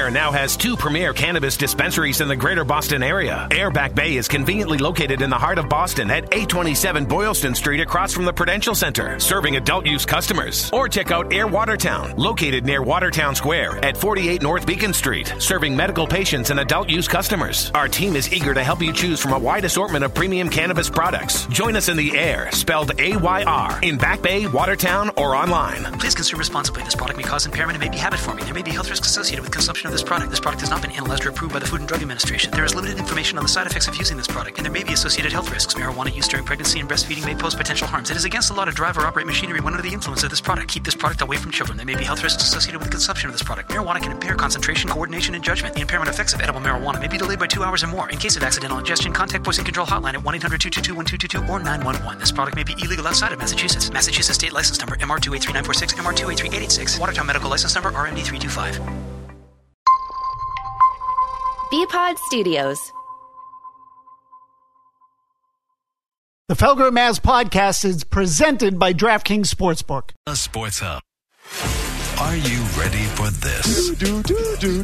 Ayr now has two premier cannabis dispensaries in the greater Boston area. Ayr Back Bay is conveniently located in the heart of Boston at 827 Boylston Street across from the Prudential Center, serving adult use customers. Or check out Ayr Watertown, located near Watertown Square at 48 North Beacon Street, serving medical patients and adult use customers. Our team is eager to help you choose from a wide assortment of premium cannabis products. Join us in the air, spelled A Y R, in Back Bay, Watertown, or online. Please consume responsibly. This product may cause impairment and may be habit forming. There may be health risks associated with consumption of this product. This product has not been analyzed or approved by the Food and Drug Administration. There is limited information on the side effects of using this product, and there may be associated health risks. Marijuana use during pregnancy and breastfeeding may pose potential harms. It is against the law to drive or operate machinery when under the influence of this product. Keep this product away from children. There may be health risks associated with the consumption of this product. Marijuana can impair concentration, coordination, and judgment. The impairment effects of edible marijuana may be delayed by two hours or more. In case of accidental ingestion, contact Poison Control Hotline at 1 800 222 1222 or 911. This product may be illegal outside of Massachusetts. Massachusetts State License Number MR283946, MR283886, Watertown Medical License Number RMD325. Bpod Studios. The Felger and Mazz podcast is presented by DraftKings Sportsbook. A Sports Hub. Are you ready for this? Do, do, do,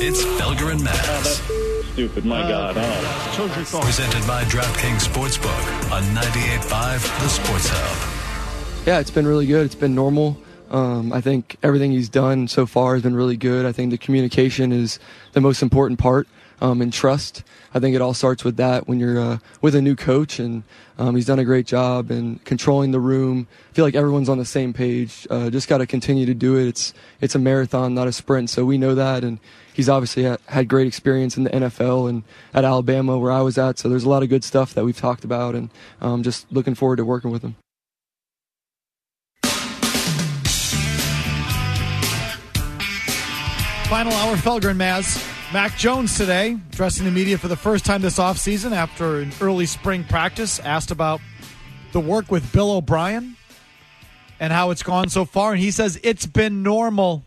It's Felger and Mazz. Ah, stupid, my ah. God. Oh. Presented by DraftKings Sportsbook on 98.5 The Sports Hub. Yeah, it's been really good. It's been normal. Um, I think everything he's done so far has been really good. I think the communication is the most important part um, and trust. I think it all starts with that when you're uh, with a new coach, and um, he's done a great job in controlling the room. I feel like everyone's on the same page. Uh, just got to continue to do it. It's it's a marathon, not a sprint. So we know that, and he's obviously had, had great experience in the NFL and at Alabama where I was at. So there's a lot of good stuff that we've talked about, and um, just looking forward to working with him. Final hour, Felger and Mazz. Mac Jones today, addressing the media for the first time this offseason after an early spring practice, asked about the work with Bill O'Brien and how it's gone so far. And he says it's been normal.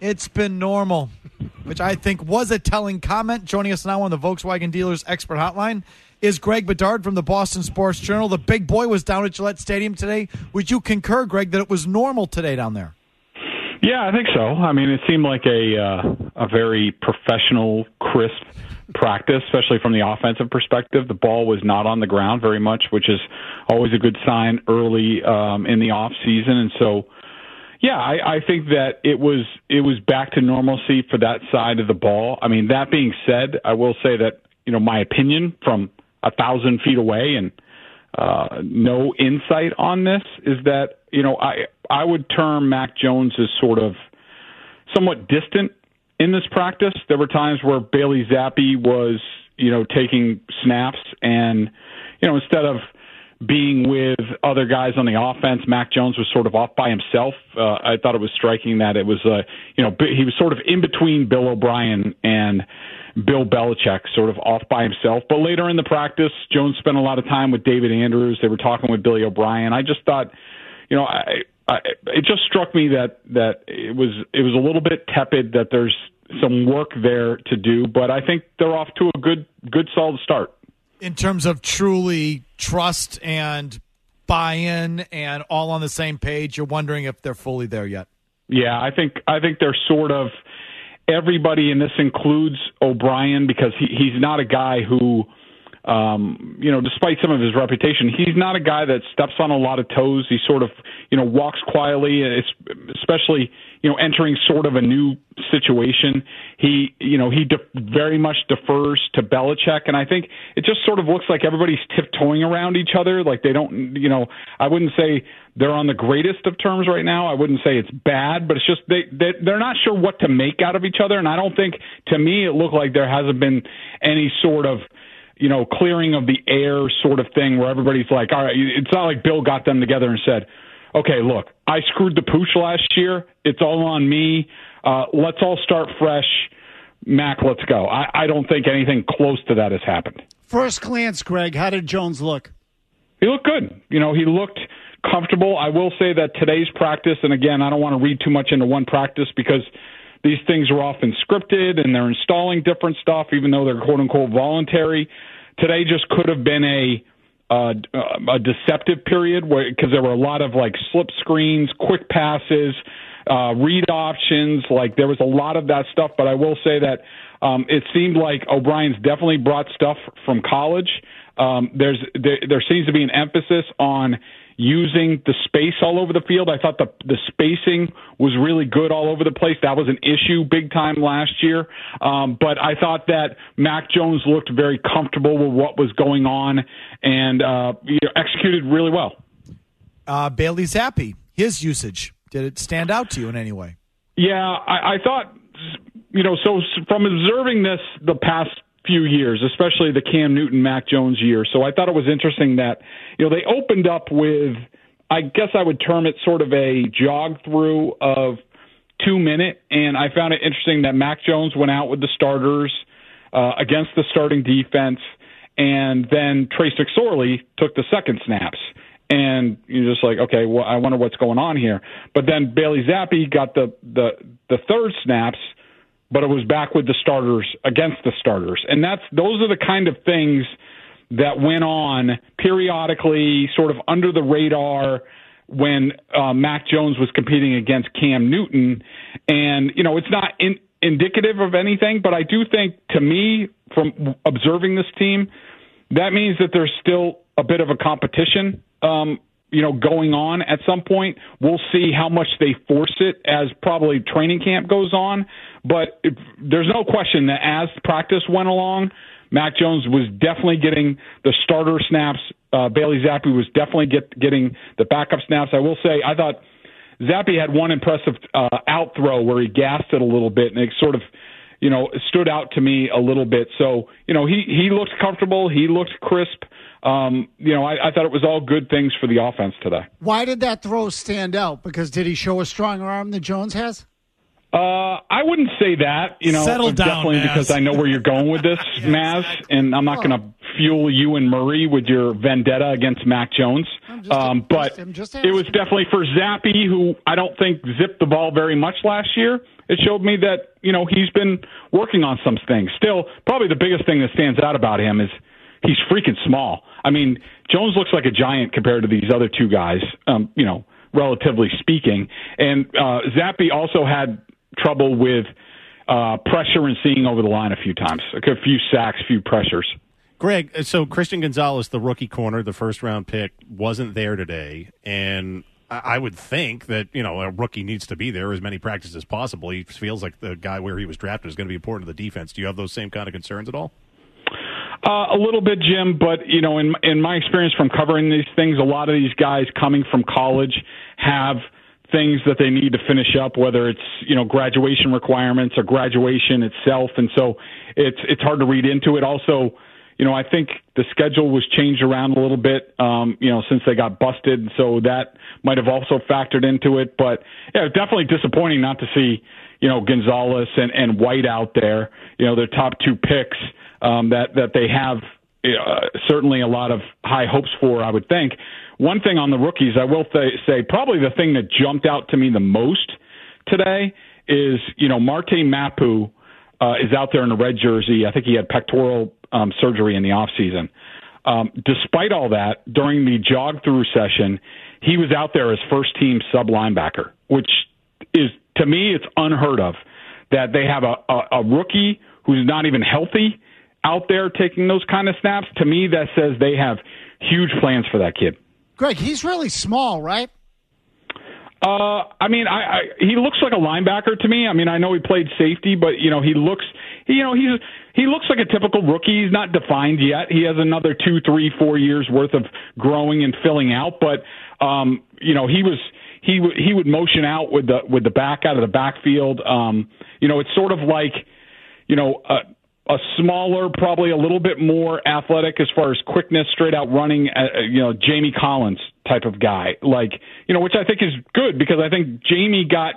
It's been normal, which I think was a telling comment. Joining us now on the Volkswagen Dealers Expert Hotline is Greg Bedard from the Boston Sports Journal. The big boy was down at Gillette Stadium today. Would you concur, Greg, that it was normal today down there? Yeah, I think so. I mean, it seemed like a uh, a very professional, crisp practice, especially from the offensive perspective. The ball was not on the ground very much, which is always a good sign early um, in the off season. And so, yeah, I, I think that it was it was back to normalcy for that side of the ball. I mean, that being said, I will say that you know my opinion from a thousand feet away and uh, no insight on this is that you know I I would term Mac Jones as sort of somewhat distant in this practice. There were times where Bailey Zappe was you know taking snaps and you know instead of being with other guys on the offense, Mac Jones was sort of off by himself. Uh, I thought it was striking that it was, uh, you know, he was sort of in between Bill O'Brien and Bill Belichick sort of off by himself. But later in the practice, Jones spent a lot of time with David Andrews. They were talking with Billy O'Brien. I just thought, you know, I, I, it just struck me that that it was it was a little bit tepid. That there's some work there to do, but I think they're off to a good good solid start. In terms of truly trust and buy-in and all on the same page, you're wondering if they're fully there yet. Yeah, I think I think they're sort of everybody, and this includes O'Brien because he, he's not a guy who, um, you know, despite some of his reputation, he's not a guy that steps on a lot of toes. He sort of, you know, walks quietly, especially, you know, entering sort of a new situation. He, you know, he de- very much defers to Belichick, and I think it just sort of looks like everybody's tiptoeing around each other. Like they don't, you know, I wouldn't say they're on the greatest of terms right now. I wouldn't say it's bad, but it's just they, they they're not sure what to make out of each other, and I don't think, to me, it looked like there hasn't been any sort of you know, clearing of the air sort of thing where everybody's like, all right, it's not like Bill got them together and said, okay, look, I screwed the pooch last year. It's all on me. Uh, let's all start fresh. Mac, let's go. I, I don't think anything close to that has happened. First glance, Greg, how did Jones look? He looked good. You know, he looked comfortable. I will say that today's practice, and again, I don't want to read too much into one practice because these things are often scripted and they're installing different stuff, even though they're quote unquote voluntary. Today just could have been a uh, a deceptive period because there were a lot of like slip screens, quick passes, uh, read options. Like there was a lot of that stuff, but I will say that um, it seemed like O'Brien's definitely brought stuff from college. Um, there's there, there seems to be an emphasis on using the space all over the field. I thought the the spacing was really good all over the place. That was an issue big time last year. Um, but I thought that Mac Jones looked very comfortable with what was going on and uh, you know, executed really well. Uh, Bailey Zappe, his usage, did it stand out to you in any way? Yeah, I, I thought, you know, so from observing this the past few years, especially the Cam Newton, Mac Jones year. So I thought it was interesting that, you know, they opened up with, I guess I would term it sort of a jog through of two minute. And I found it interesting that Mac Jones went out with the starters uh, against the starting defense. And then Trace McSorley took the second snaps. And you're just like, okay, well, I wonder what's going on here. But then Bailey Zappe got the, the, the third snaps – but it was back with the starters against the starters. And that's those are the kind of things that went on periodically, sort of under the radar when uh, Mac Jones was competing against Cam Newton. And, you know, it's not in, indicative of anything, but I do think, to me, from observing this team, that means that there's still a bit of a competition um, you know, going on at some point. We'll see how much they force it as probably training camp goes on. But there's no question that as practice went along, Mac Jones was definitely getting the starter snaps. Uh, Bailey Zappe was definitely get, getting the backup snaps. I will say, I thought Zappe had one impressive uh, out throw where he gassed it a little bit, and it sort of, you know, stood out to me a little bit. So, you know, he he looked comfortable. He looked crisp um, you know, I, I, thought it was all good things for the offense today. Why did that throw stand out? Because did he show a stronger arm than Jones has? Uh, I wouldn't say that. You know, Settle definitely down, because I know where you're going with this, yeah, Mazz, exactly. and I'm not going to fuel you and Murray with your vendetta against Mac Jones. Um, but it was definitely for Zappe, who I don't think zipped the ball very much last year. It showed me that you know he's been working on some things. Still, probably the biggest thing that stands out about him is he's freaking small. I mean, Jones looks like a giant compared to these other two guys. Um, you know, relatively speaking, and uh, Zappe also had trouble with uh, pressure and seeing over the line a few times, like a few sacks, few pressures. Greg, so Christian Gonzalez, the rookie corner, the first round pick, wasn't there today, and I I would think that you know a rookie needs to be there as many practices as possible. He feels like the guy where he was drafted is going to be important to the defense. Do you have those same kind of concerns at all? Uh, a little bit, Jim, but you know, in in my experience from covering these things, a lot of these guys coming from college have things that they need to finish up, whether it's you know graduation requirements or graduation itself, and so it's it's hard to read into it. Also, you know, I think the schedule was changed around a little bit, um, you know, since they got busted, so that might have also factored into it. But yeah, definitely disappointing not to see you know Gonzalez and and White out there, you know, their top two picks um, that that they have uh, certainly a lot of high hopes for. I would think. One thing on the rookies, I will th- say, probably the thing that jumped out to me the most today is you know Marte Mapu uh, is out there in a red jersey. I think he had pectoral um, surgery in the off season. Um, despite all that, during the jog through session, he was out there as first team sub linebacker, which is to me it's unheard of that they have a, a, a rookie who's not even healthy out there taking those kind of snaps. To me, that says they have huge plans for that kid. Greg, he's really small, right? Uh, I mean, I, I he looks like a linebacker to me. I mean, I know he played safety, but you know, he looks, you know, he's he looks like a typical rookie. He's not defined yet. He has another two, three, four years worth of growing and filling out. But um, you know, he was he w- he would motion out with the with the back out of the backfield. Um, you know, it's sort of like, you know. Uh, a smaller, probably a little bit more athletic as far as quickness, straight out running, uh, you know, Jamie Collins type of guy. Like, you know, which I think is good because I think Jamie got,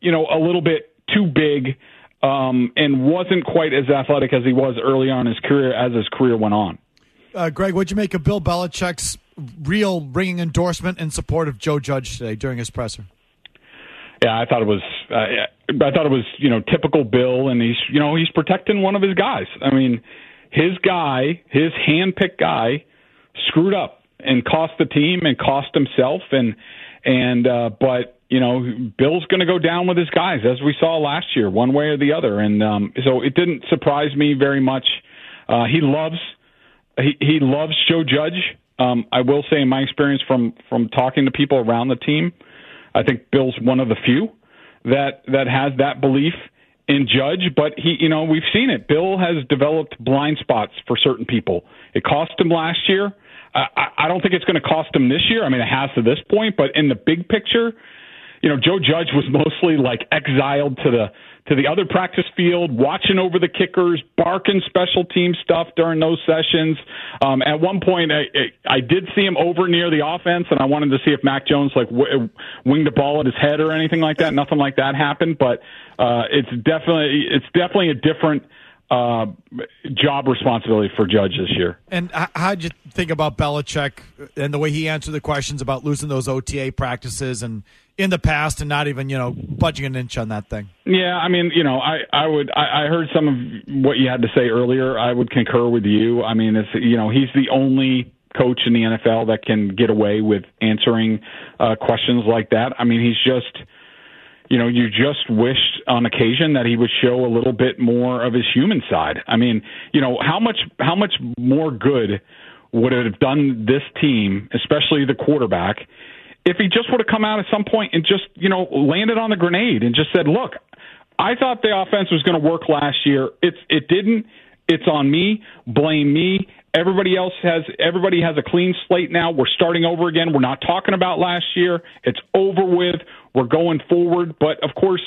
you know, a little bit too big um, and wasn't quite as athletic as he was early on in his career as his career went on. Uh, Greg, what'd you make of Bill Belichick's real ringing endorsement in support of Joe Judge today during his presser? Yeah, I thought it was. Uh, I thought it was, you know, typical Bill, and he's, you know, he's protecting one of his guys. I mean, his guy, his handpicked guy, screwed up and cost the team and cost himself, and and uh, but you know, Bill's going to go down with his guys, as we saw last year, one way or the other. And um, so it didn't surprise me very much. Uh, he loves he, he loves Joe Judge. Um, I will say, in my experience from from talking to people around the team, I think Bill's one of the few that that has that belief in Judge. But he, you know, we've seen it. Bill has developed blind spots for certain people. It cost him last year. I, I don't think it's going to cost him this year. I mean, it has to this point, but in the big picture, you know, Joe Judge was mostly like exiled to the to the other practice field, watching over the kickers, barking special team stuff during those sessions. Um, at one point, I, I did see him over near the offense, and I wanted to see if Mac Jones like w- winged a ball at his head or anything like that. Nothing like that happened, but uh, it's definitely it's definitely a different uh, job responsibility for Judge this year. And how'd you think about Belichick and the way he answered the questions about losing those OTA practices and in the past and not even you know budging an inch on that thing? Yeah, I mean, you know, I I would I, I heard some of what you had to say earlier. I would concur with you. I mean, it's you know he's the only coach in the NFL that can get away with answering uh, questions like that. I mean, he's just you know, you just wished on occasion that he would show a little bit more of his human side. I mean, you know, how much how much more good would it have done this team, especially the quarterback, if he just would have come out at some point and just, you know, landed on the grenade and just said, "Look, I thought the offense was going to work last year. It's it didn't. It's on me. Blame me. Everybody else has everybody has a clean slate now. We're starting over again. We're not talking about last year. It's over with. We're going forward. But of course,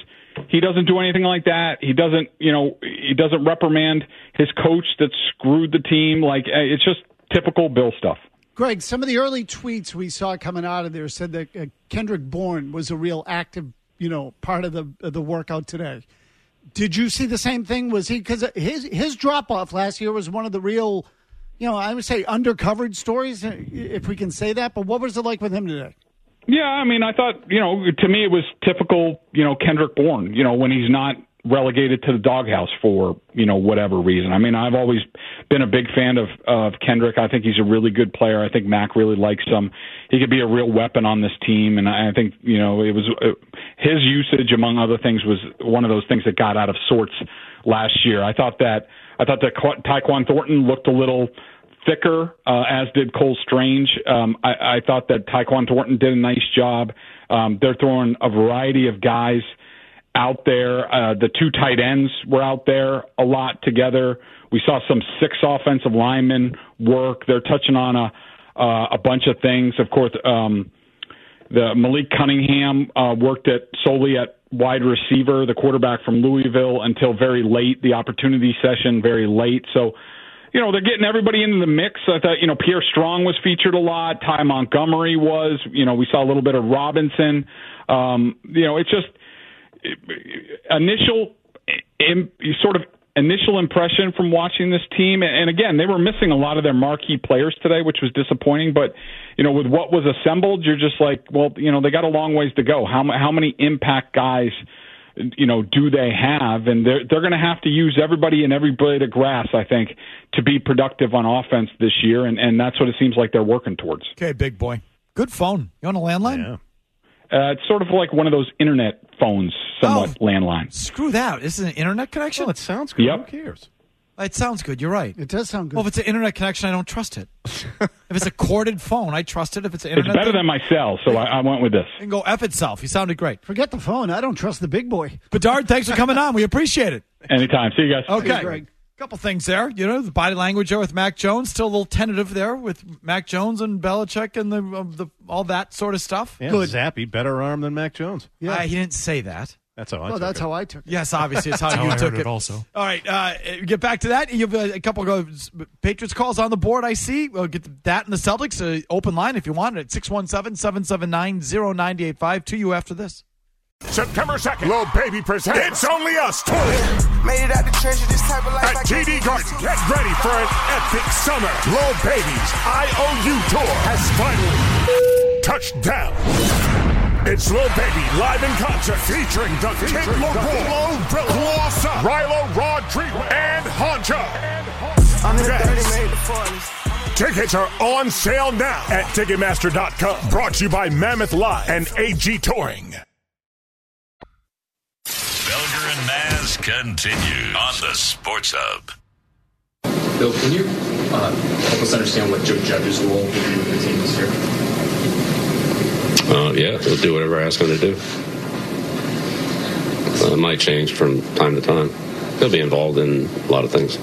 he doesn't do anything like that. He doesn't, you know, he doesn't reprimand his coach that screwed the team. Like it's just typical Bill stuff. Greg, some of the early tweets we saw coming out of there said that uh, Kendrick Bourne was a real active, you know, part of the of the workout today. Did you see the same thing? Was he because his his drop off last year was one of the real you know, I would say undercovered stories, uh, if we can say that. But what was it like with him today? Yeah, I mean, I thought, you know, to me it was typical, you know, Kendrick Bourne, you know, when he's not relegated to the doghouse for, you know, whatever reason. I mean, I've always been a big fan of of Kendrick. I think he's a really good player. I think Mac really likes him. He could be a real weapon on this team and I think, you know, it was uh, his usage among other things was one of those things that got out of sorts last year. I thought that I thought that Tyquan Thornton looked a little thicker, uh, as did Cole Strange. Um, I, I thought that Tyquan Thornton did a nice job. Um, they're throwing a variety of guys out there. Uh, the two tight ends were out there a lot together. We saw some six offensive linemen work. They're touching on a uh, a bunch of things. Of course, um, the Malik Cunningham uh, worked at solely at wide receiver, the quarterback from Louisville, until very late. The opportunity session very late. So you know, they're getting everybody into the mix. I thought, you know, Pierre Strong was featured a lot. Ty Montgomery was. You know, we saw a little bit of Robinson. Um, you know, it's just initial, in, sort of initial impression from watching this team. And again, they were missing a lot of their marquee players today, which was disappointing. But you know, with what was assembled, you're just like, well, you know, they got a long ways to go. How how many impact guys? you know, do they have? And they're they're going to have to use everybody and every blade of grass, I think, to be productive on offense this year, and and that's what it seems like they're working towards. Okay, big boy, good phone. You on a landline? Yeah. Uh, it's sort of like one of those internet phones, somewhat oh, landline. Screw that! This is an internet connection. Well, it sounds good. Yep. Who cares? It sounds good. You're right. It does sound good. Well, if it's an internet connection, I don't trust it. if it's a corded phone, I trust it. If it's an internet, it's better thing, than my cell, so I, I went with this. And go f itself. You sounded great. Forget the phone. I don't trust the big boy. Bedard, thanks for coming on. We appreciate it. Anytime. See you guys. Okay. A couple things there. You know, the body language there with Mac Jones, still a little tentative there with Mac Jones and Belichick and the, uh, the all that sort of stuff. Yeah, Good. Zappe, better arm than Mac Jones. Yeah. Uh, he didn't say that. That's how I. Well, that's it. how I took it. Yes, obviously, it's how, how you I took it. it. Also, all right. Uh, get back to that. You have a, couple of Patriots calls on the board. I see. We'll get that and the Celtics. Uh, open line if you want it at 617-779-0985 to you after this. September 2nd, Lil Baby presents It's Only Us Tour. Made it out the treasure this type of life. At TD Garden, get ready for an epic summer. Lil Baby's IOU Tour has finally touched down. It's Lil Baby live in concert featuring the featuring Kid LAROI, GloRilla, Rylo Rodriguez, and Hunxho. I'm in 30, made the Tickets are on sale now at Ticketmaster.com. Brought to you by Mammoth Live and AG Touring. Mazz continues on the Sports Hub. Bill, can you uh, help us understand what Joe Judge's role will be with the team this year? Uh, yeah, he'll do whatever I ask him to do. Uh, it might change from time to time. He'll be involved in a lot of things.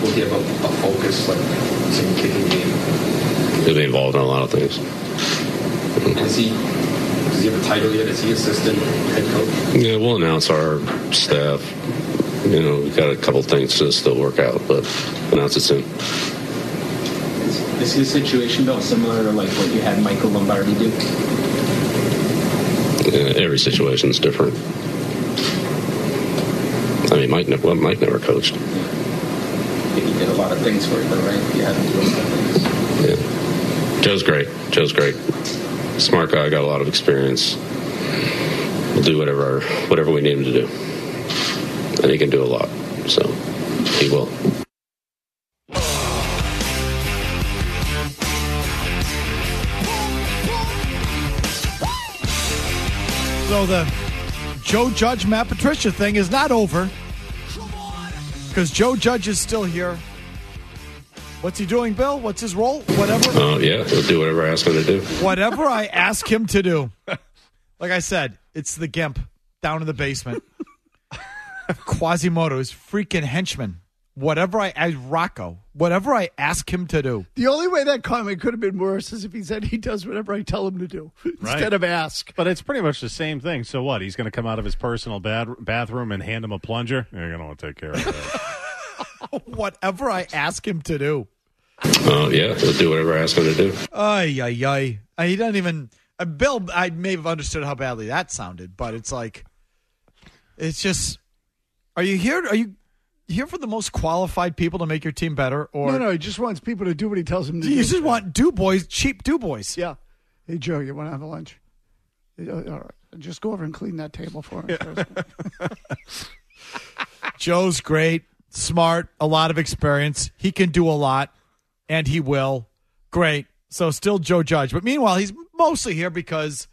Will he have a, a focus, like some kicking game? He'll be involved in a lot of things. And is he, does he have a title yet? Is he assistant head coach? Yeah, we'll announce our staff. You know, we've got a couple things to still work out, but announce it soon. Is, is his situation, Bill, similar to like what you had Michael Lombardi do? Yeah, every situation is different. I mean, Mike, ne- well, Mike never coached. He did a lot of things for you, though, right? You had him do a lot of things. Yeah. Joe's great. Joe's great. Smart guy, got a lot of experience. We'll do whatever whatever we need him to do. And he can do a lot. So he will. So the Joe Judge Matt Patricia thing is not over because Joe Judge is still here. What's he doing, Bill? What's his role? Whatever. Uh, yeah, he'll do whatever I ask him to do. Whatever I ask him to do. Like I said, it's the Gimp down in the basement. Quasimodo is freaking henchman. Whatever I, I Rocco, whatever I ask him to do. The only way that comment could have been worse is if he said he does whatever I tell him to do instead of ask. But it's pretty much the same thing. So what? He's going to come out of his personal bad- bathroom and hand him a plunger. You're going to want to take care of that. whatever I ask him to do. Uh, yeah, he'll do whatever I ask him to do. Ay, ay, ay. Uh, He doesn't even. Uh, Bill, I may have understood how badly that sounded, but it's like, it's just. Are you here? Are you here for the most qualified people to make your team better, or no, no, he just wants people to do what he tells them to you do. just want do boys, cheap do boys? Yeah. Hey, Joe, you want to have a lunch? All right. Just go over and clean that table for him. first. Joe's great, smart, a lot of experience. He can do a lot, and he will. Great. So still Joe Judge, but meanwhile he's mostly here because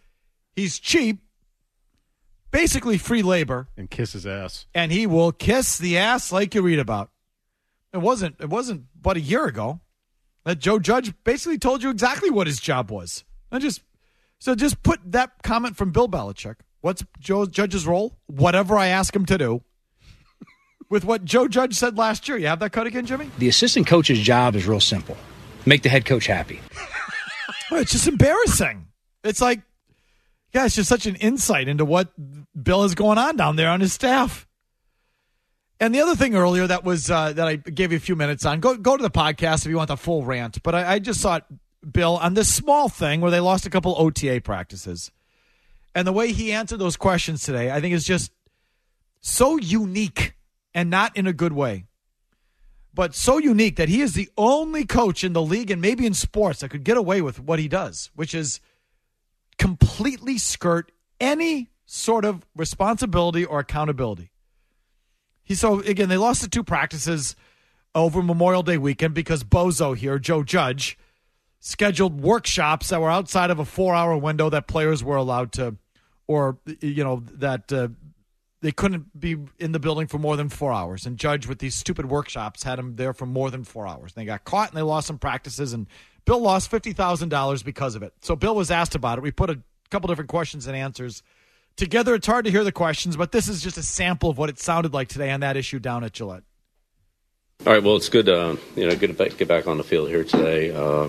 he's cheap, basically free labor. and kiss his ass. and he will kiss the ass like you read about. It wasn't it wasn't but a year ago that Joe Judge basically told you exactly what his job was. And just so just put that comment from Bill Belichick. What's Joe Judge's role? Whatever I ask him to do. With what Joe Judge said last year. You have that cut again, Jimmy? The assistant coach's job is real simple make the head coach happy. Oh, It's just embarrassing. It's like, yeah, it's just such an insight into what Bill is going on down there on his staff. And the other thing earlier that was uh, that I gave you a few minutes on, go go to the podcast if you want the full rant. But I, I just saw it, Bill on this small thing where they lost a couple OTA practices, and the way he answered those questions today, I think is just so unique and not in a good way but so unique that he is the only coach in the league and maybe in sports that could get away with what he does, which is completely skirt any sort of responsibility or accountability. He so again they lost the two practices over Memorial Day weekend because Bozo here, Joe Judge, scheduled workshops that were outside of a four-hour window that players were allowed to, or you know that uh, they couldn't be in the building for more than four hours. And Judge, with these stupid workshops, had them there for more than four hours. They got caught and they lost some practices, and Bill lost fifty thousand dollars because of it. So Bill was asked about it. We put a couple different questions and answers together. It's hard to hear the questions, but this is just a sample of what it sounded like today on that issue down at Gillette. All right. Well, it's good. Uh, you know, good to get back on the field here today. Uh,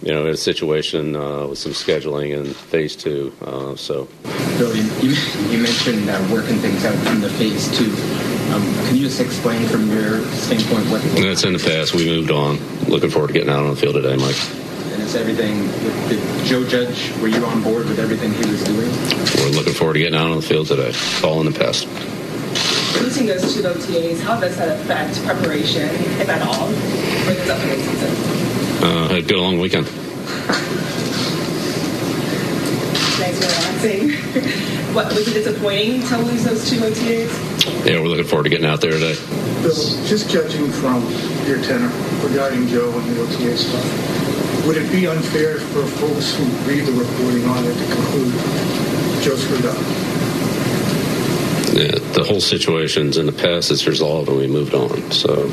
you know, in a situation uh, with some scheduling in phase two. Uh, so, Bill, you, you, mentioned uh, working things out in the phase two. Um, can you just explain from your standpoint what that's in the past. We moved on. Looking forward to getting out on the field today, Mike. and is everything? With, did Joe Judge, were you on board with everything he was doing? We're looking forward to getting out on the field today. It's all in the past. Losing those two OTAs, how does that affect preparation, if at all, for this upcoming season? Uh, had a good long weekend. Thanks for relaxing. what was it disappointing to lose those two OTAs? Yeah, we're looking forward to getting out there today. Bill, just judging from your tenor regarding Joe and the OTA stuff, would it be unfair for folks who read the reporting on it to conclude Joe screwed up? Yeah, the whole situation's in the past. It's resolved, and we moved on. So,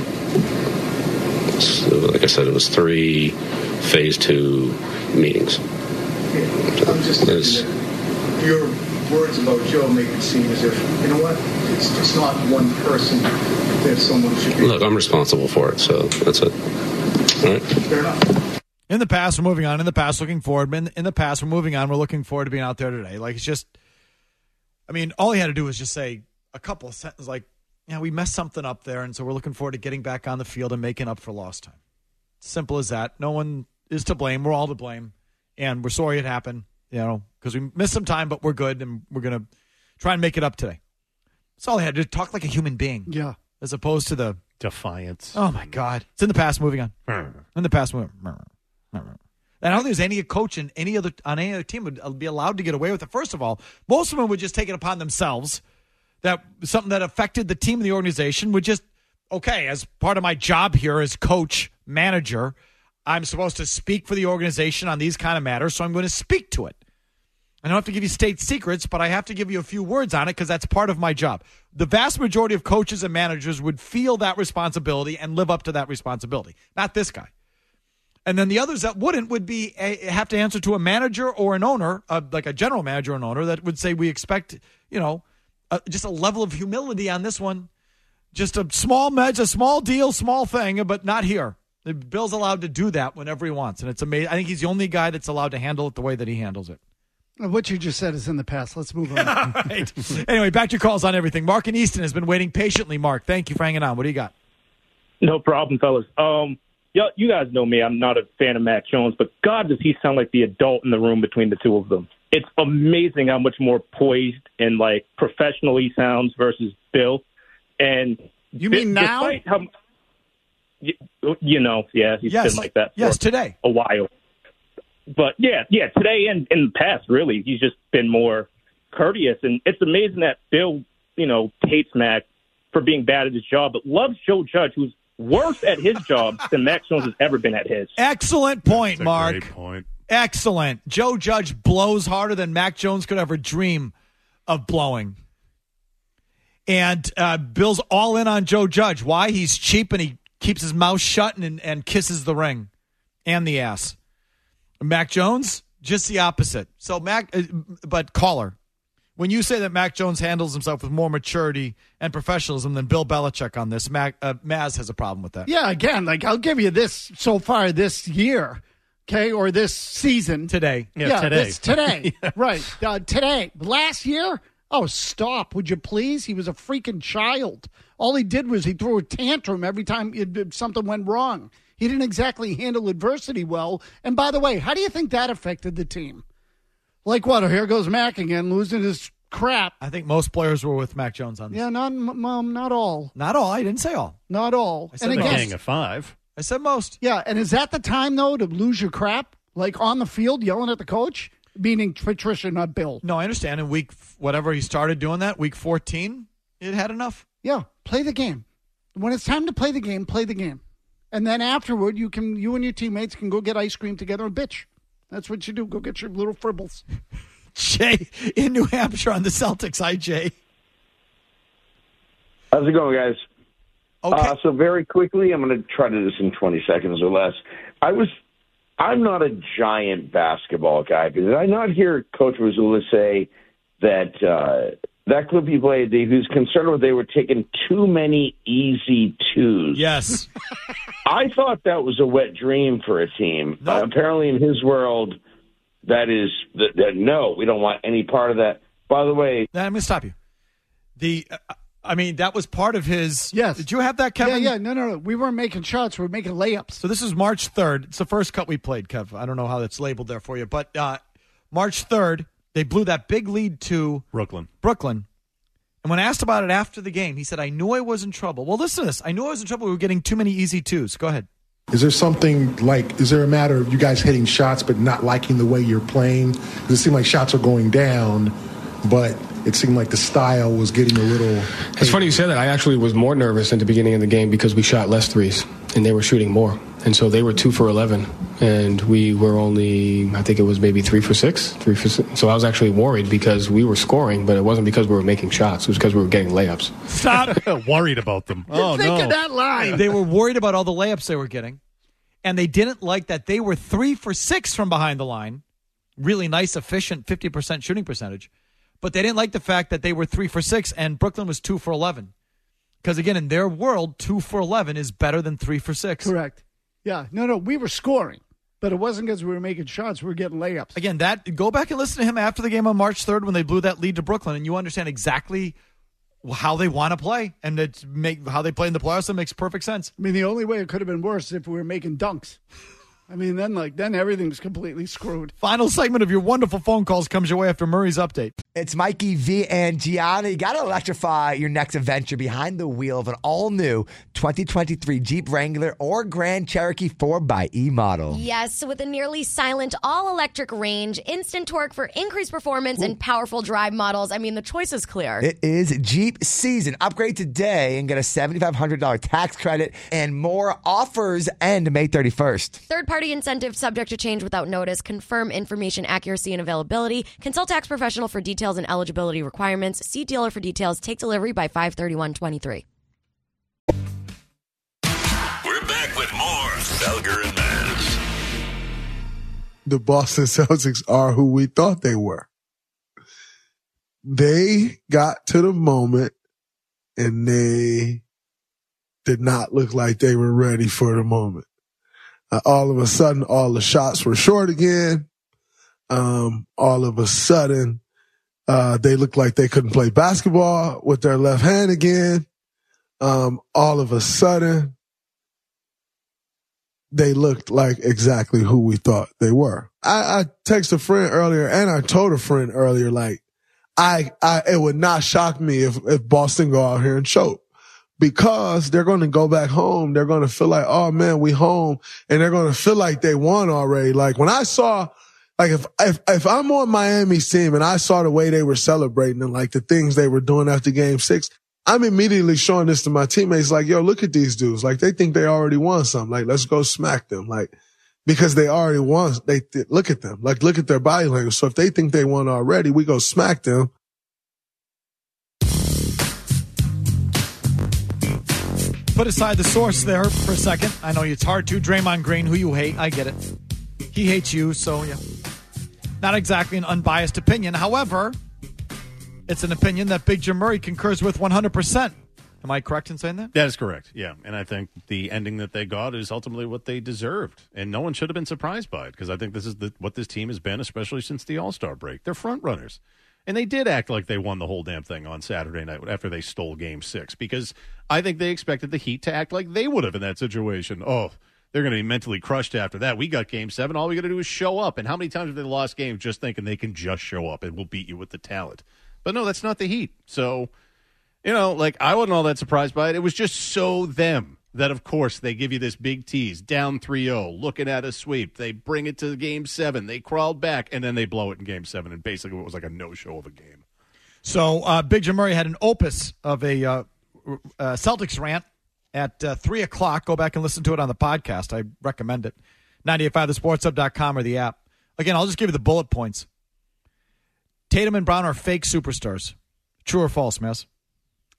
so like I said, it was three phase two meetings. I'm just thinking that your words about Joe make it seem as if, you know what, it's, it's not one person that someone should be. Look, I'm responsible for it, so that's it. All right. Fair enough. In the past, we're moving on. In the past, looking forward. In, in the past, we're moving on. We're looking forward to being out there today. Like, it's just, I mean, all he had to do was just say a couple of sentences like, yeah, we messed something up there, and so we're looking forward to getting back on the field and making up for lost time. Simple as that. No one is to blame. We're all to blame, and we're sorry it happened. You know, because we missed some time, but we're good, and we're gonna try and make it up today. That's all I had to do. Talk like a human being. Yeah. As opposed to the defiance. Oh my God! It's in the past. Moving on. Hmm. In the past, moving. And I don't think there's any coach in any other on any other team would uh, be allowed to get away with it. First of all, most of them would just take it upon themselves that something that affected the team and the organization would just okay as part of my job here as coach manager. I'm supposed to speak for the organization on these kind of matters, so I'm going to speak to it. I don't have to give you state secrets, but I have to give you a few words on it because that's part of my job. The vast majority of coaches and managers would feel that responsibility and live up to that responsibility. Not this guy. And then the others that wouldn't would be a, have to answer to a manager or an owner, uh, like a general manager or an owner, that would say we expect, you know, uh, just a level of humility on this one. Just a small medge, a small deal, small thing, but not here. The Bill's allowed to do that whenever he wants, and it's amazing. I think he's the only guy that's allowed to handle it the way that he handles it. What you just said is in the past. Let's move on. right. Anyway, back to your calls on everything. Mark in Easton has been waiting patiently. Mark, thank you for hanging on. What do you got? No problem, fellas. Um, yeah, you guys know me. I'm not a fan of Mac Jones, but God, does he sound like the adult in the room between the two of them? It's amazing how much more poised and like professional he sounds versus Bill. And you mean now? How, you, you know, yeah, he's Yes. been like that. Yes, today. a while. But yeah, yeah, today and in the past, really, he's just been more courteous, and it's amazing that Bill, you know, hates Mac for being bad at his job, but loves Joe Judge, who's worse at his job than Mac Jones has ever been at his. Excellent point, That's a Mark. great point. Excellent. Joe Judge blows harder than Mac Jones could ever dream of blowing. And uh, Bill's all in on Joe Judge. Why? He's cheap and he keeps his mouth shut and, and kisses the ring and the ass. Mac Jones, just the opposite. So, Mac, uh, but caller, when you say that Mac Jones handles himself with more maturity and professionalism than Bill Belichick on this, Mac, uh, Mazz has a problem with that. Yeah, again, like I'll give you this so far this year, okay, or this season today. Yeah, today. This, today, right? Uh, today, last year. Oh, stop! Would you please? He was a freaking child. All he did was he threw a tantrum every time it, something went wrong. He didn't exactly handle adversity well. And by the way, how do you think that affected the team? Like what? Oh, here goes Mac again, losing his crap. I think most players were with Mac Jones on this. Yeah, not mom, not all, Not all. I didn't say all. not all. I said and most. again, Gang of five. I said most. Yeah, and is that the time though to lose your crap, like on the field yelling at the coach, meaning Patricia, not Bill? No, I understand. In week whatever he started doing that, week fourteen, it had enough. Yeah, play the game. When it's time to play the game, play the game, and then afterward, you can you and your teammates can go get ice cream together and bitch. That's what you do. Go get your little fribbles. Jay in New Hampshire on the Celtics. Hi, Jay. How's it going, guys? Okay. Uh, so very quickly, I'm going to try to do this in 20 seconds or less. I was, I'm not a giant basketball guy, but did I not hear Coach Mazzulla say that uh, that clip he played, he was concerned with they were taking too many easy twos. Yes. I thought that was a wet dream for a team. Uh, apparently, in his world, that is that, that no, we don't want any part of that. By the way, I'm going to stop you. The, uh, I mean, that was part of his. Yes. Did you have that, Kevin? Yeah, yeah. No, no, no. We weren't making shots. We were making layups. So this is March 3rd. It's the first cut we played, Kev. I don't know how that's labeled there for you, but uh, March 3rd, they blew that big lead to Brooklyn. Brooklyn. And when asked about it after the game, he said, I knew I was in trouble. Well, listen to this. I knew I was in trouble. We were getting too many easy twos. Go ahead. Is there something like, is there a matter of you guys hitting shots but not liking the way you're playing? Does it seem like shots are going down, but it seemed like the style was getting a little. It's funny you said that. I actually was more nervous in the beginning of the game because we shot less threes and they were shooting more. And so they were two for 11, and we were only, I think it was maybe three for six, three for six. So I was actually worried because we were scoring, but it wasn't because we were making shots. It was because we were getting layups. Stop. Worried about them. Oh, Think no. of that line. They were worried about all the layups they were getting, and they didn't like that they were three for six from behind the line. Really nice, efficient, 50% shooting percentage. But they didn't like the fact that they were three for six and Brooklyn was two for 11. Because again, in their world, two for 11 is better than three for six. Correct. Yeah. No, no, we were scoring, but it wasn't because we were making shots. We were getting layups. Again, that go back and listen to him after the game on March 3rd when they blew that lead to Brooklyn, and you understand exactly how they want to play and it's make how they play in the playoffs. That makes perfect sense. I mean, the only way it could have been worse is if we were making dunks. I mean, then like then everything's completely screwed. Final segment of your wonderful phone calls comes your way after Murray's update. It's Mikey V and Gianna. You got to electrify your next adventure behind the wheel of an all new 2023 Jeep Wrangler or Grand Cherokee 4xE model. Yes, with a nearly silent all electric range, instant torque for increased performance, and powerful drive models. I mean, the choice is clear. It is Jeep season. Upgrade today and get a $7,500 tax credit and more offers end May 31st. Third party incentive subject to change without notice. Confirm information accuracy and availability. Consult tax professional for details and eligibility requirements. See dealer for details. Take delivery by 531.23. We're back with more Felger and Mazz. the Boston Celtics are who we thought they were. They got to the moment and they did not look like they were ready for the moment. Uh, all of a sudden, all the shots were short again. Um, all of a sudden, uh, they looked like they couldn't play basketball with their left hand again. Um, all of a sudden, they looked like exactly who we thought they were. I, I texted a friend earlier and I told a friend earlier, like, I, I, it would not shock me if, if Boston go out here and choke because they're going to go back home. They're going to feel like, oh man, we home and they're going to feel like they won already. Like when I saw, like if, if, if I'm on Miami's team and I saw the way they were celebrating and like the things they were doing after game six, I'm immediately showing this to my teammates. Like, yo, look at these dudes. Like they think they already won something. Like, let's go smack them. Like, because they already won. They th- look at them. Like, look at their body language. So if they think they won already, we go smack them. Put aside the source there for a second. I know it's hard to. Draymond Green, who you hate, I get it. He hates you, so yeah. Not exactly an unbiased opinion. However, it's an opinion that Big Jim Murray concurs with 100%. Am I correct in saying that? That is correct. Yeah, and I think the ending that they got is ultimately what they deserved, and no one should have been surprised by it because I think this is the, what this team has been, especially since the All Star break. They're front runners, and they did act like they won the whole damn thing on Saturday night after they stole Game Six because I think they expected the Heat to act like they would have in that situation. Oh. They're going to be mentally crushed after that. We got game seven. All we got to do is show up. And how many times have they lost games just thinking they can just show up and we'll beat you with the talent? But no, that's not the Heat. So you know, like I wasn't all that surprised by it. It was just so them that, of course, they give you this big tease down 3 0, looking at a sweep. They bring it to game seven. They crawled back, and then they blow it in game seven. And basically, it was like a no show of a game. So uh, Big Jim Murray had an opus of a uh, uh, Celtics rant at uh, 3 o'clock. Go back and listen to it on the podcast. I recommend it. 985thesportshub.com or the app. Again, I'll just give you the bullet points. Tatum and Brown are fake superstars. True or false, Miss?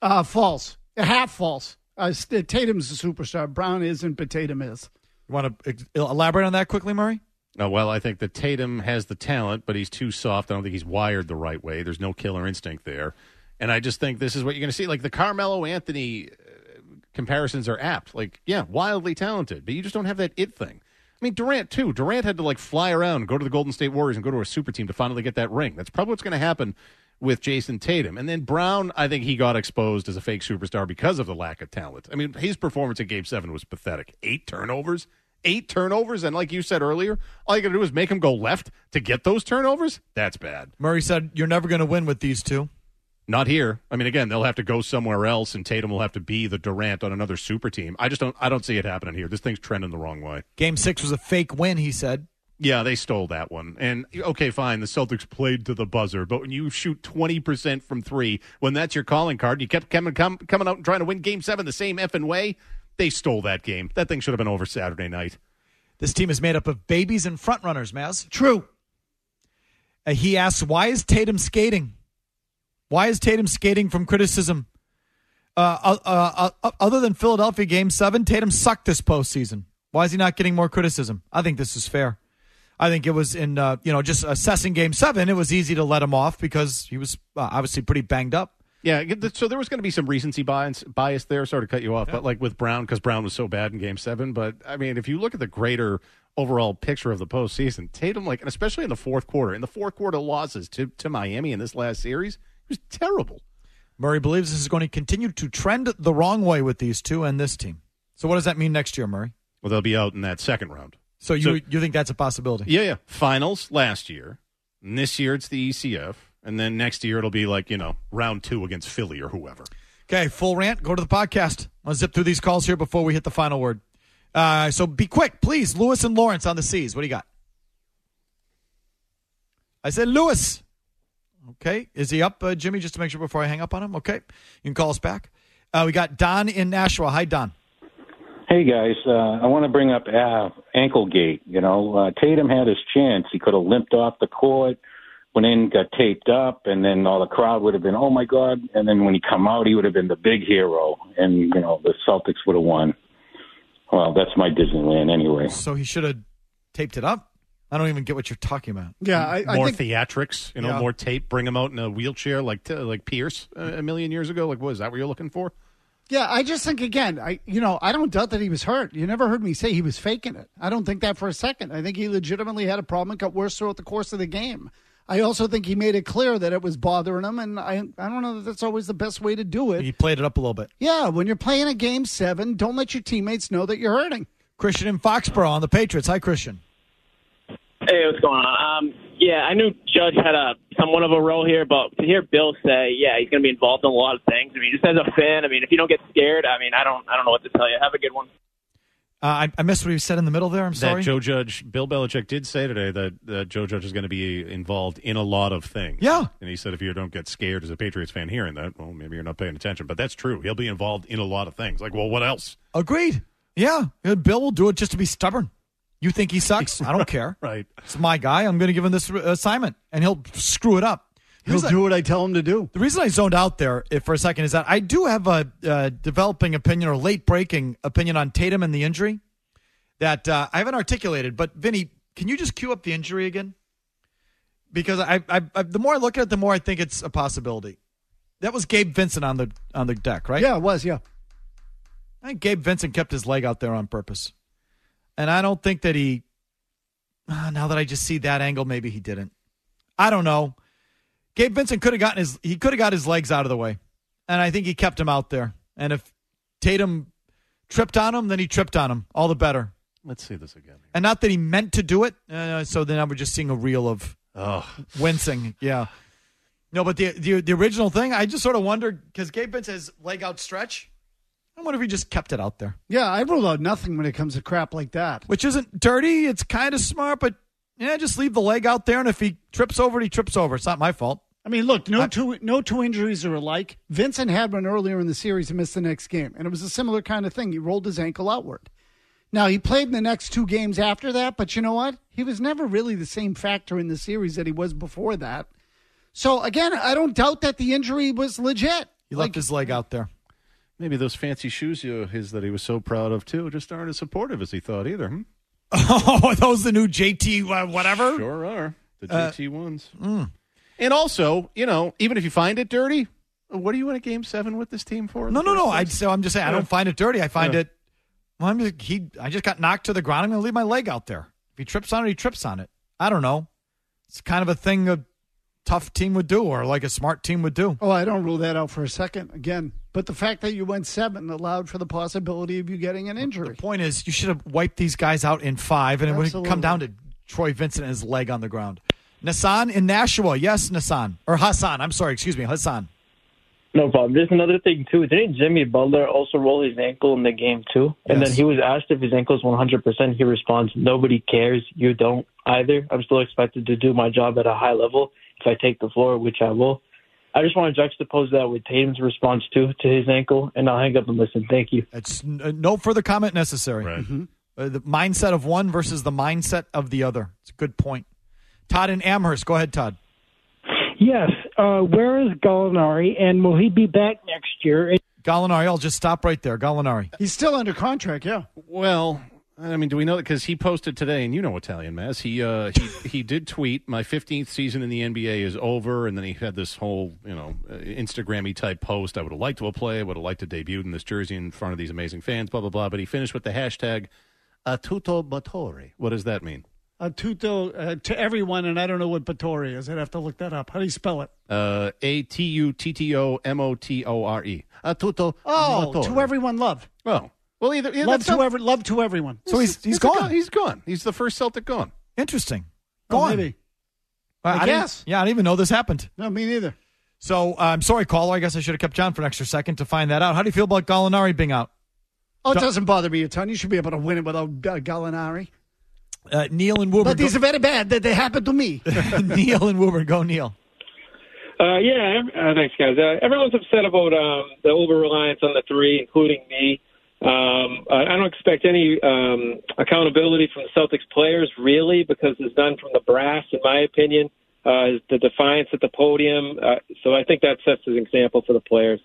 Uh, false. Half false. Uh, St- Tatum's a superstar. Brown isn't, but Tatum is. You want to elaborate on that quickly, Murray? Uh, well, I think that Tatum has the talent, but he's too soft. I don't think he's wired the right way. There's no killer instinct there. And I just think this is what you're going to see. Like the Carmelo Anthony uh, comparisons are apt. Like, yeah, wildly talented, but you just don't have that it thing. I mean, Durant, too. Durant had to like fly around, go to the Golden State Warriors, and go to a super team to finally get that ring. That's probably what's going to happen with Jayson Tatum. And then Brown, I think he got exposed as a fake superstar because of the lack of talent. I mean, his performance in game seven was pathetic. Eight turnovers. Eight turnovers, and like you said earlier, all you got to do is make him go left to get those turnovers. That's bad. Murray said, You're never going to win with these two. Not here. I mean, again, they'll have to go somewhere else, and Tatum will have to be the Durant on another super team. I just don't. I don't see it happening here. This thing's trending the wrong way. Game six was a fake win, he said. Yeah, they stole that one. And okay, fine, the Celtics played to the buzzer, but when you shoot 20% from three, when that's your calling card, you kept coming, come, coming out and trying to win game seven the same effing way, they stole that game. That thing should have been over Saturday night. This team is made up of babies and front runners, Mazz. True. Uh, he asks, why is Tatum skating? Why is Tatum skating from criticism? Uh, uh, uh, other than Philadelphia game seven, Tatum sucked this postseason. Why is he not getting more criticism? I think this is fair. I think it was in, uh, you know, just assessing game seven, it was easy to let him off because he was uh, obviously pretty banged up. Yeah, so there was going to be some recency bias, bias there. Sorry to cut you off, yeah. but like with Brown, because Brown was so bad in Game Seven. But I mean, if you look at the greater overall picture of the postseason, Tatum, like, and especially in the fourth quarter, in the fourth quarter losses to to Miami in this last series, was terrible. Murray believes this is going to continue to trend the wrong way with these two and this team. So, what does that mean next year, Murray? Well, they'll be out in that second round. So you so, you think that's a possibility? Yeah, yeah. Finals last year. And this year it's the ECF. And then next year it'll be like, you know, round two against Philly or whoever. Okay, full rant. Go to the podcast. I'll zip through these calls here before we hit the final word. Uh, so be quick, please. Lewis and Lawrence on the C's. What do you got? I said Lewis. Okay. Is he up, uh, Jimmy, just to make sure before I hang up on him? Okay. You can call us back. Uh, we got Don in Nashua. Hi, Don. Hey guys, uh, I want to bring up uh, ankle gate. You know, uh, Tatum had his chance. He could have limped off the court, went in, got taped up, and then all the crowd would have been, "Oh my God!" And then when he come out, he would have been the big hero, and you know the Celtics would have won. Well, that's my Disneyland anyway. So he should have taped it up. I don't even get what you're talking about. Yeah, I, I more think, theatrics, you know, yeah. more tape. Bring him out in a wheelchair like like Pierce uh, a million years ago. Like, what is that? What you're looking for? Yeah, I just think again, I you know, I don't doubt that he was hurt. You never heard me say he was faking it. I don't think that for a second. I think he legitimately had a problem and got worse throughout the course of the game. I also think he made it clear that it was bothering him, and I I don't know that that's always the best way to do it. He played it up a little bit. Yeah, when you're playing a game seven, don't let your teammates know that you're hurting. Christian in Foxborough on the Patriots. Hi, Christian. Hey, what's going on? Um, yeah, I knew Judge had a somewhat of a role here, but to hear Bill say, yeah, he's going to be involved in a lot of things. I mean, just as a fan, I mean, if you don't get scared, I mean, I don't, I don't know what to tell you. Have a good one. Uh, I, I, missed what he said in the middle there. I'm sorry. That Joe Judge, Bill Belichick did say today that, that Joe Judge is going to be involved in a lot of things. Yeah. And he said if you don't get scared as a Patriots fan hearing that, well, maybe you're not paying attention. But that's true. He'll be involved in a lot of things. Like, well, what else? Agreed. Yeah. Bill will do it just to be stubborn. You think he sucks? I don't care. right. It's my guy. I'm going to give him this assignment, and he'll screw it up. He'll do what I tell him to do. The reason I zoned out there for a second is that I do have a uh, developing opinion or late breaking opinion on Tatum and the injury that uh, I haven't articulated. But Vinny, can you just cue up the injury again? Because I, I, I, the more I look at it, the more I think it's a possibility. That was Gabe Vincent on the on the deck, right? Yeah, it was. Yeah. I think Gabe Vincent kept his leg out there on purpose. And I don't think that he, uh, now that I just see that angle, maybe he didn't. I don't know. Gabe Vincent could have gotten his, he could have got his legs out of the way. And I think he kept him out there. And if Tatum tripped on him, then he tripped on him. All the better. Let's see this again. And not that he meant to do it. Uh, so then I was just seeing a reel of oh. wincing. Yeah. No, but the, the the original thing, I just sort of wondered because Gabe Vincent's leg out stretch. I wonder if he just kept it out there. Yeah, I rule out nothing when it comes to crap like that. Which isn't dirty. It's kind of smart, but yeah, just leave the leg out there, and if he trips over he trips over. It's not my fault. I mean, look, no I, two no two injuries are alike. Vincent had one earlier in the series and missed the next game, and it was a similar kind of thing. He rolled his ankle outward. Now he played in the next two games after that, but you know what? He was never really the same factor in the series that he was before that. So again, I don't doubt that the injury was legit. He like, left his leg out there. Maybe those fancy shoes of his that he was so proud of too just aren't as supportive as he thought either. Hmm? Oh, are those the new JT uh, whatever? Sure are the JT uh, ones. Mm. And also, you know, even if you find it dirty, what are you in a game seven with this team for? No, no, no. I so I'm just saying I don't find it dirty. I find yeah. it. Well, I'm just, he. I just got knocked to the ground. I'm going to leave my leg out there. If he trips on it, he trips on it. I don't know. It's kind of a thing a tough team would do, or like a smart team would do. Oh, I don't rule that out for a second. Again, but the fact that you went seven allowed for the possibility of you getting an injury. The point is, you should have wiped these guys out in five, and Absolutely. it would come down to Troy Vincent and his leg on the ground. Nassan in Nashua. Yes, Nassan. Or Hassan. I'm sorry. Excuse me. Hassan. No problem. There's another thing, too. Didn't Jimmy Butler also roll his ankle in the game, too? And yes. then he was asked if his ankle is 100%. He responds, Nobody cares. You don't either. I'm still expected to do my job at a high level if I take the floor, which I will. I just want to juxtapose that with Tatum's response too to his ankle, and I'll hang up and listen. Thank you. It's uh, no further comment necessary. Uh, the mindset of one versus the mindset of the other. It's a good point. Todd in Amherst. Go ahead, Todd. Yes. Uh, where is Gallinari, and will he be back next year? Gallinari, I'll just stop right there. Gallinari. He's still under contract, yeah. Well, I mean, do we know that? Because he posted today, and you know Italian mess. He uh, he he did tweet, "My 15th season in the NBA is over," and then he had this whole you know uh, Instagrammy type post. I would have liked to play. I would have liked to debut in this jersey in front of these amazing fans. Blah blah blah. But he finished with the hashtag "a tutto batore." What does that mean? A tutto uh, to everyone, and I don't know what Batori is. I'd have to look that up. How do you spell it? Uh, A T U T T O M O T O R E. A tutto. Oh, batore. to everyone, love. Oh, well, either, either love to not- every, love to everyone. So he's he's It's a gone. guy- He's gone. He's the first Celtic gone. Interesting. Oh, Gone. maybe. I, I I didn't- guess. Yeah, I didn't even know this happened. No, me neither. So uh, I'm sorry, caller. I guess I should have kept John for an extra second to find that out. How do you feel about Gallinari being out? Oh, it Don't- doesn't bother me a ton. You should be able to win it without uh, Gallinari. Uh, Neil and Woburn. But these are very bad that they happen to me. Neil and Woburn. Go, Neil. Uh, yeah, uh, thanks, guys. Uh, everyone's upset about um, the over reliance on the three, including me. Um, I don't expect any um, accountability from the Celtics players, really, because there's none from the brass, in my opinion. Uh, the defiance at the podium. Uh, so I think that sets an example for the players.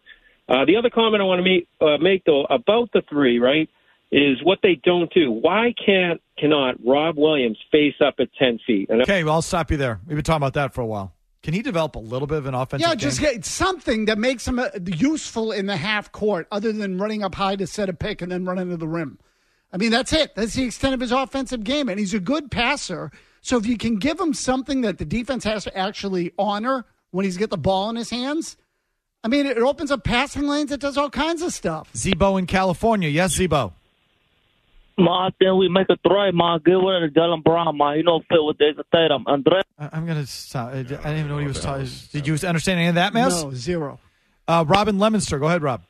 Uh, the other comment I want to meet, uh, make, though, about the three, right, is what they don't do. Why can't cannot Rob Williams face up at 10 feet? And Okay, well, I'll stop you there. We've been talking about that for a while. Can he develop a little bit of an offensive Yeah, just game? get something that makes him uh, useful in the half court, other than running up high to set a pick and then run into the rim. I mean, that's it. That's the extent of his offensive game, and he's a good passer. So if you can give him something that the defense has to actually honor when he's got the ball in his hands, I mean, it opens up passing lanes. It does all kinds of stuff. Zebo in California. Yes, Zebo. Ma, then we make a try, ma. Give it to Jalen Brown, ma. You know, fit with Jayson Tatum. Andre. I- I'm going to stop. I didn't even know what he was talking. Did you understand any of that, Mazz? No, zero. Uh, Robin Leominster. Go ahead, Rob.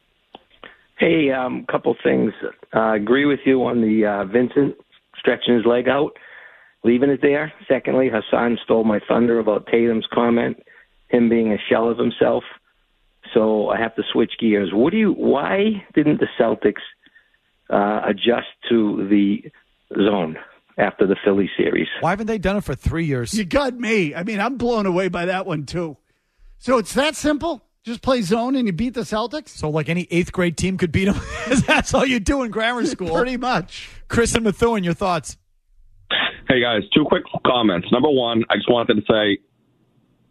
Hey, um, couple things. Uh, agree with you on the uh, Vincent stretching his leg out, leaving it there. Secondly, Hassan stole my thunder about Tatum's comment, him being a shell of himself. So I have to switch gears. What do you? Why didn't the Celtics uh, adjust to the zone after the Philly series? Why haven't they done it for three years? You got me. I mean, I'm blown away by that one too. So it's that simple. Just play zone and you beat the Celtics. So, like any eighth grade team could beat them. That's all you do in grammar school. Pretty much. Chris and Methuen, your thoughts? Hey guys, two quick comments. Number one, I just wanted to say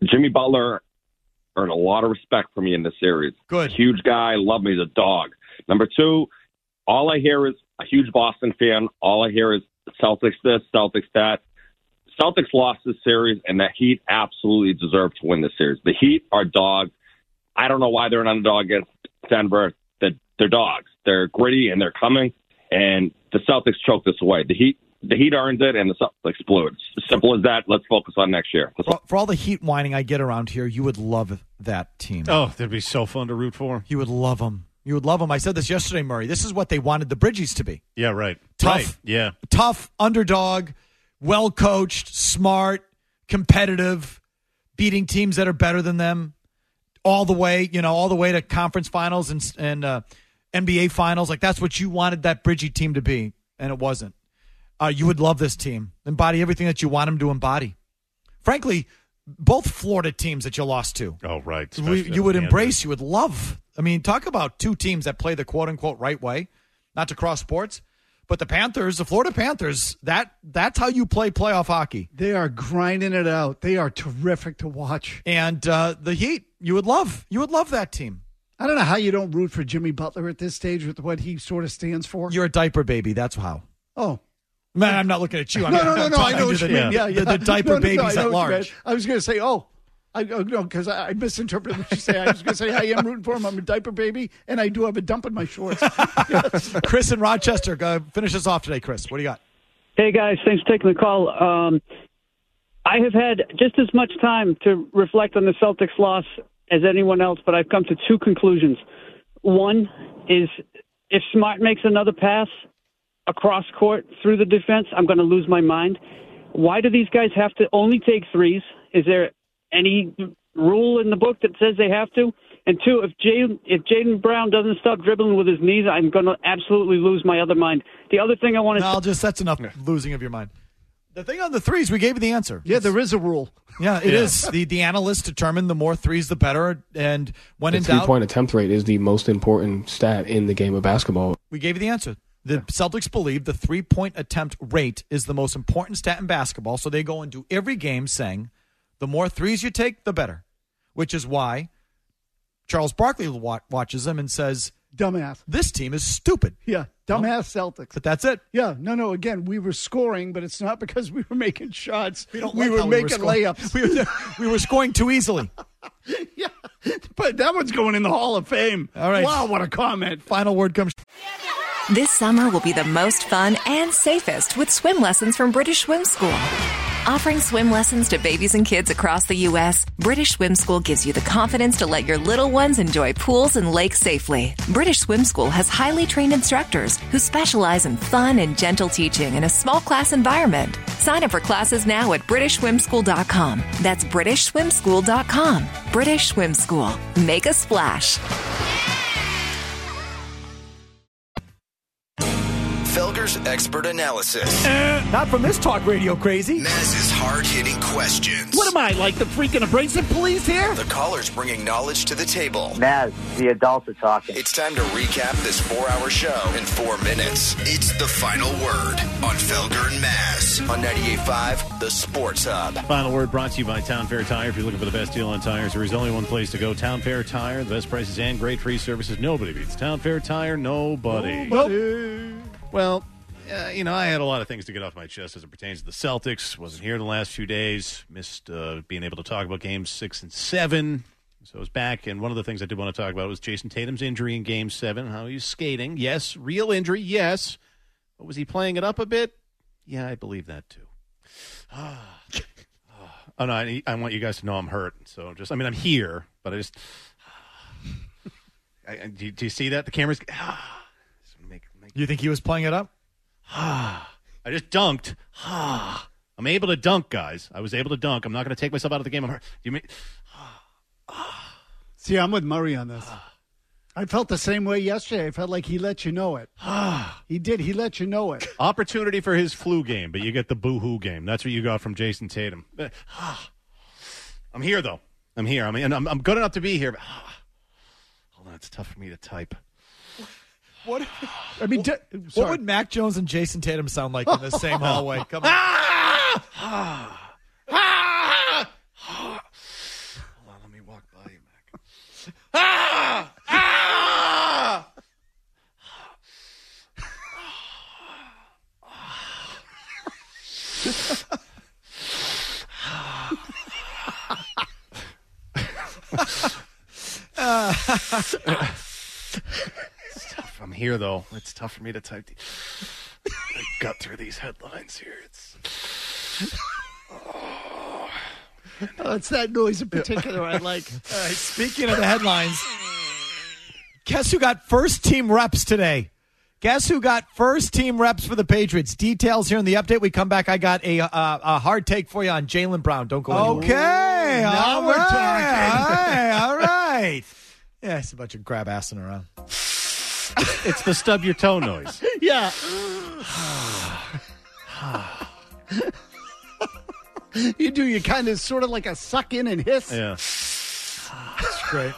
Jimmy Butler earned a lot of respect from me in this series. Good. Huge guy, love me, he's a dog. Number two, all I hear is a huge Boston fan. All I hear is Celtics this, Celtics that. Celtics lost this series, and the Heat absolutely deserve to win this series. The Heat are dogs. I don't know why they're an underdog against Denver. They're, they're dogs. They're gritty and they're coming. And the Celtics choked this away. The Heat, the Heat earned it, and the Celtics blew it. Simple as that. Let's focus on next year. For, for all the heat whining I get around here, you would love that team. Oh, that'd be so fun to root for. You would love them. You would love them. I said this yesterday, Murray. This is what they wanted the Bridgies to be. Yeah, right. Tough. Right. Yeah. Tough, underdog, well coached, smart, competitive, beating teams that are better than them all the way, you know, all the way to conference finals and, and uh, NBA finals. Like that's what you wanted that Bridgie team to be, and it wasn't. Uh, you would love this team. Embody everything that you want them to embody. Frankly, both Florida teams that you lost to. Oh, right. We, you would Kansas. embrace, you would love. I mean, talk about two teams that play the quote unquote right way, not to cross sports. But the Panthers, the Florida Panthers, that that's how you play playoff hockey. They are grinding it out. They are terrific to watch. And uh, the Heat, you would love. You would love that team. I don't know how you don't root for Jimmy Butler at this stage with what he sort of stands for. You're a diaper baby. That's how. Oh. Man, I'm not looking at you. I'm, no, no, no, no. I know what you mean. Yeah, the- yeah. the diaper No, no, no, babies I know at large. meant. I was going to say, oh, I oh, no, because I, I misinterpreted what you say. I was going to say, I am rooting for him. I'm a diaper baby, and I do have a dump in my shorts. Chris in Rochester, uh, finish us off today, Chris. What do you got? Hey guys, thanks for taking the call. Um, I have had just as much time to reflect on the Celtics loss as anyone else, but I've come to two conclusions. One is if Smart makes another pass across court through the defense, I'm going to lose my mind. Why do these guys have to only take threes? Is there any rule in the book that says they have to? And two, if Jay, if Jaden Brown doesn't stop dribbling with his knees, I'm going to absolutely lose my other mind. The other thing I want to No, I'll just that's enough losing of your mind. The thing on the threes, we gave you the answer. Yeah, there is a rule. Yeah, it Yeah. is. The the analysts determine the more threes, the better. And when The in three doubt, point attempt rate is the most important stat in the game of basketball. we gave you the answer. The Celtics believe the three point attempt rate is the most important stat in basketball. So they go into every game saying the more threes you take, the better. Which is why Charles Barkley wa- watches them and says, Dumbass. This team is stupid. Yeah, dumbass Celtics. But that's it. Yeah, no, no. Again, we were scoring, but it's not because we were making shots. We, don't we like were how making scoring. layups. We were, we were scoring too easily. Yeah, but that one's going in the Hall of Fame. All right. Wow, what a comment. Final word comes. This summer will be the most fun and safest with swim lessons from British Swim School. Offering swim lessons to babies and kids across the U.S., British Swim School gives you the confidence to let your little ones enjoy pools and lakes safely. British Swim School has highly trained instructors who specialize in fun and gentle teaching in a small class environment. Sign up for classes now at BritishSwimSchool.com. That's BritishSwimSchool.com. British Swim School. Make a splash. Felger's expert analysis. Not from this talk radio crazy. Mazz's hard hitting questions. What am I, like the freaking abrasive police here? The callers bringing knowledge to the table. Mazz, the adults are talking. It's time to recap this four hour show in four minutes. It's the final word on Felger and Mazz on 98.5 The Sports Hub. Final word brought to you by Town Fair Tire. If you're looking for the best deal on tires, there is only one place to go. Town Fair Tire. The best prices and great free services. Nobody beats Town Fair Tire. Nobody. Well, uh, you know, I had a lot of things to get off my chest as it pertains to the Celtics. Wasn't here the last few days. Missed uh, being able to talk about games six and seven. So I was back, and one of the things I did want to talk about was Jayson Tatum's injury in Game Seven. How he's skating. Yes, real injury. Yes, but was he playing it up a bit? Yeah, I believe that too. Oh no, I, I want you guys to know I'm hurt. So just, I mean, I'm here, but I just. I, do, do you see that the cameras? You think he was playing it up? I just dunked. I'm able to dunk, guys. I was able to dunk. I'm not going to take myself out of the game. I'm hurt. Do you mean? See, I'm with Murray on this. I felt the same way yesterday. I felt like he let you know it. he did. He let you know it. Opportunity for his flu game, but you get the boo-hoo game. That's what you got from Jayson Tatum. I'm here though. I'm here. I mean, I'm, I'm good enough to be here. But, hold on, it's tough for me to type. What? I mean, d- what would Mac Jones and Jayson Tatum sound like in the same hallway? Come on. Hold on, let me walk by you, Mac. Ah! Ah! It's tough. I'm here though. It's tough for me to type. The, I got through these headlines here. It's Oh, it's that noise in particular I like. All right, speaking of the headlines, guess who got first team reps today? Guess who got first team reps for the Patriots? Details here in the update. We come back. I got a uh, a hard take for you on Jalen Brown. Don't go. anywhere. Okay, now all we're right, talking. All right, all right. Yeah, it's a bunch of grab assing around. it's the stub your toe noise. yeah. you do. You kind of sort of like a suck in and hiss. Yeah. That's great.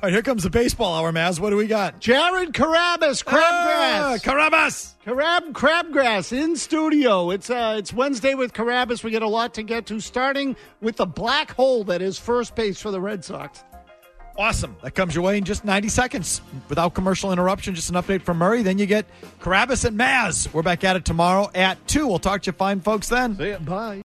All right, here comes the baseball hour, Mazz. What do we got? Jared Carabis, Ah, Crabgrass. Carabis. Carab Crabgrass in studio. It's uh it's Wednesday with Carabis. We get a lot to get to, starting with the black hole that is first base for the Red Sox. Awesome. That comes your way in just 90 seconds without commercial interruption. Just an update from Murray. Then you get Carabis and Mazz. We're back at it tomorrow at 2. We'll talk to you fine folks then. See ya. Bye.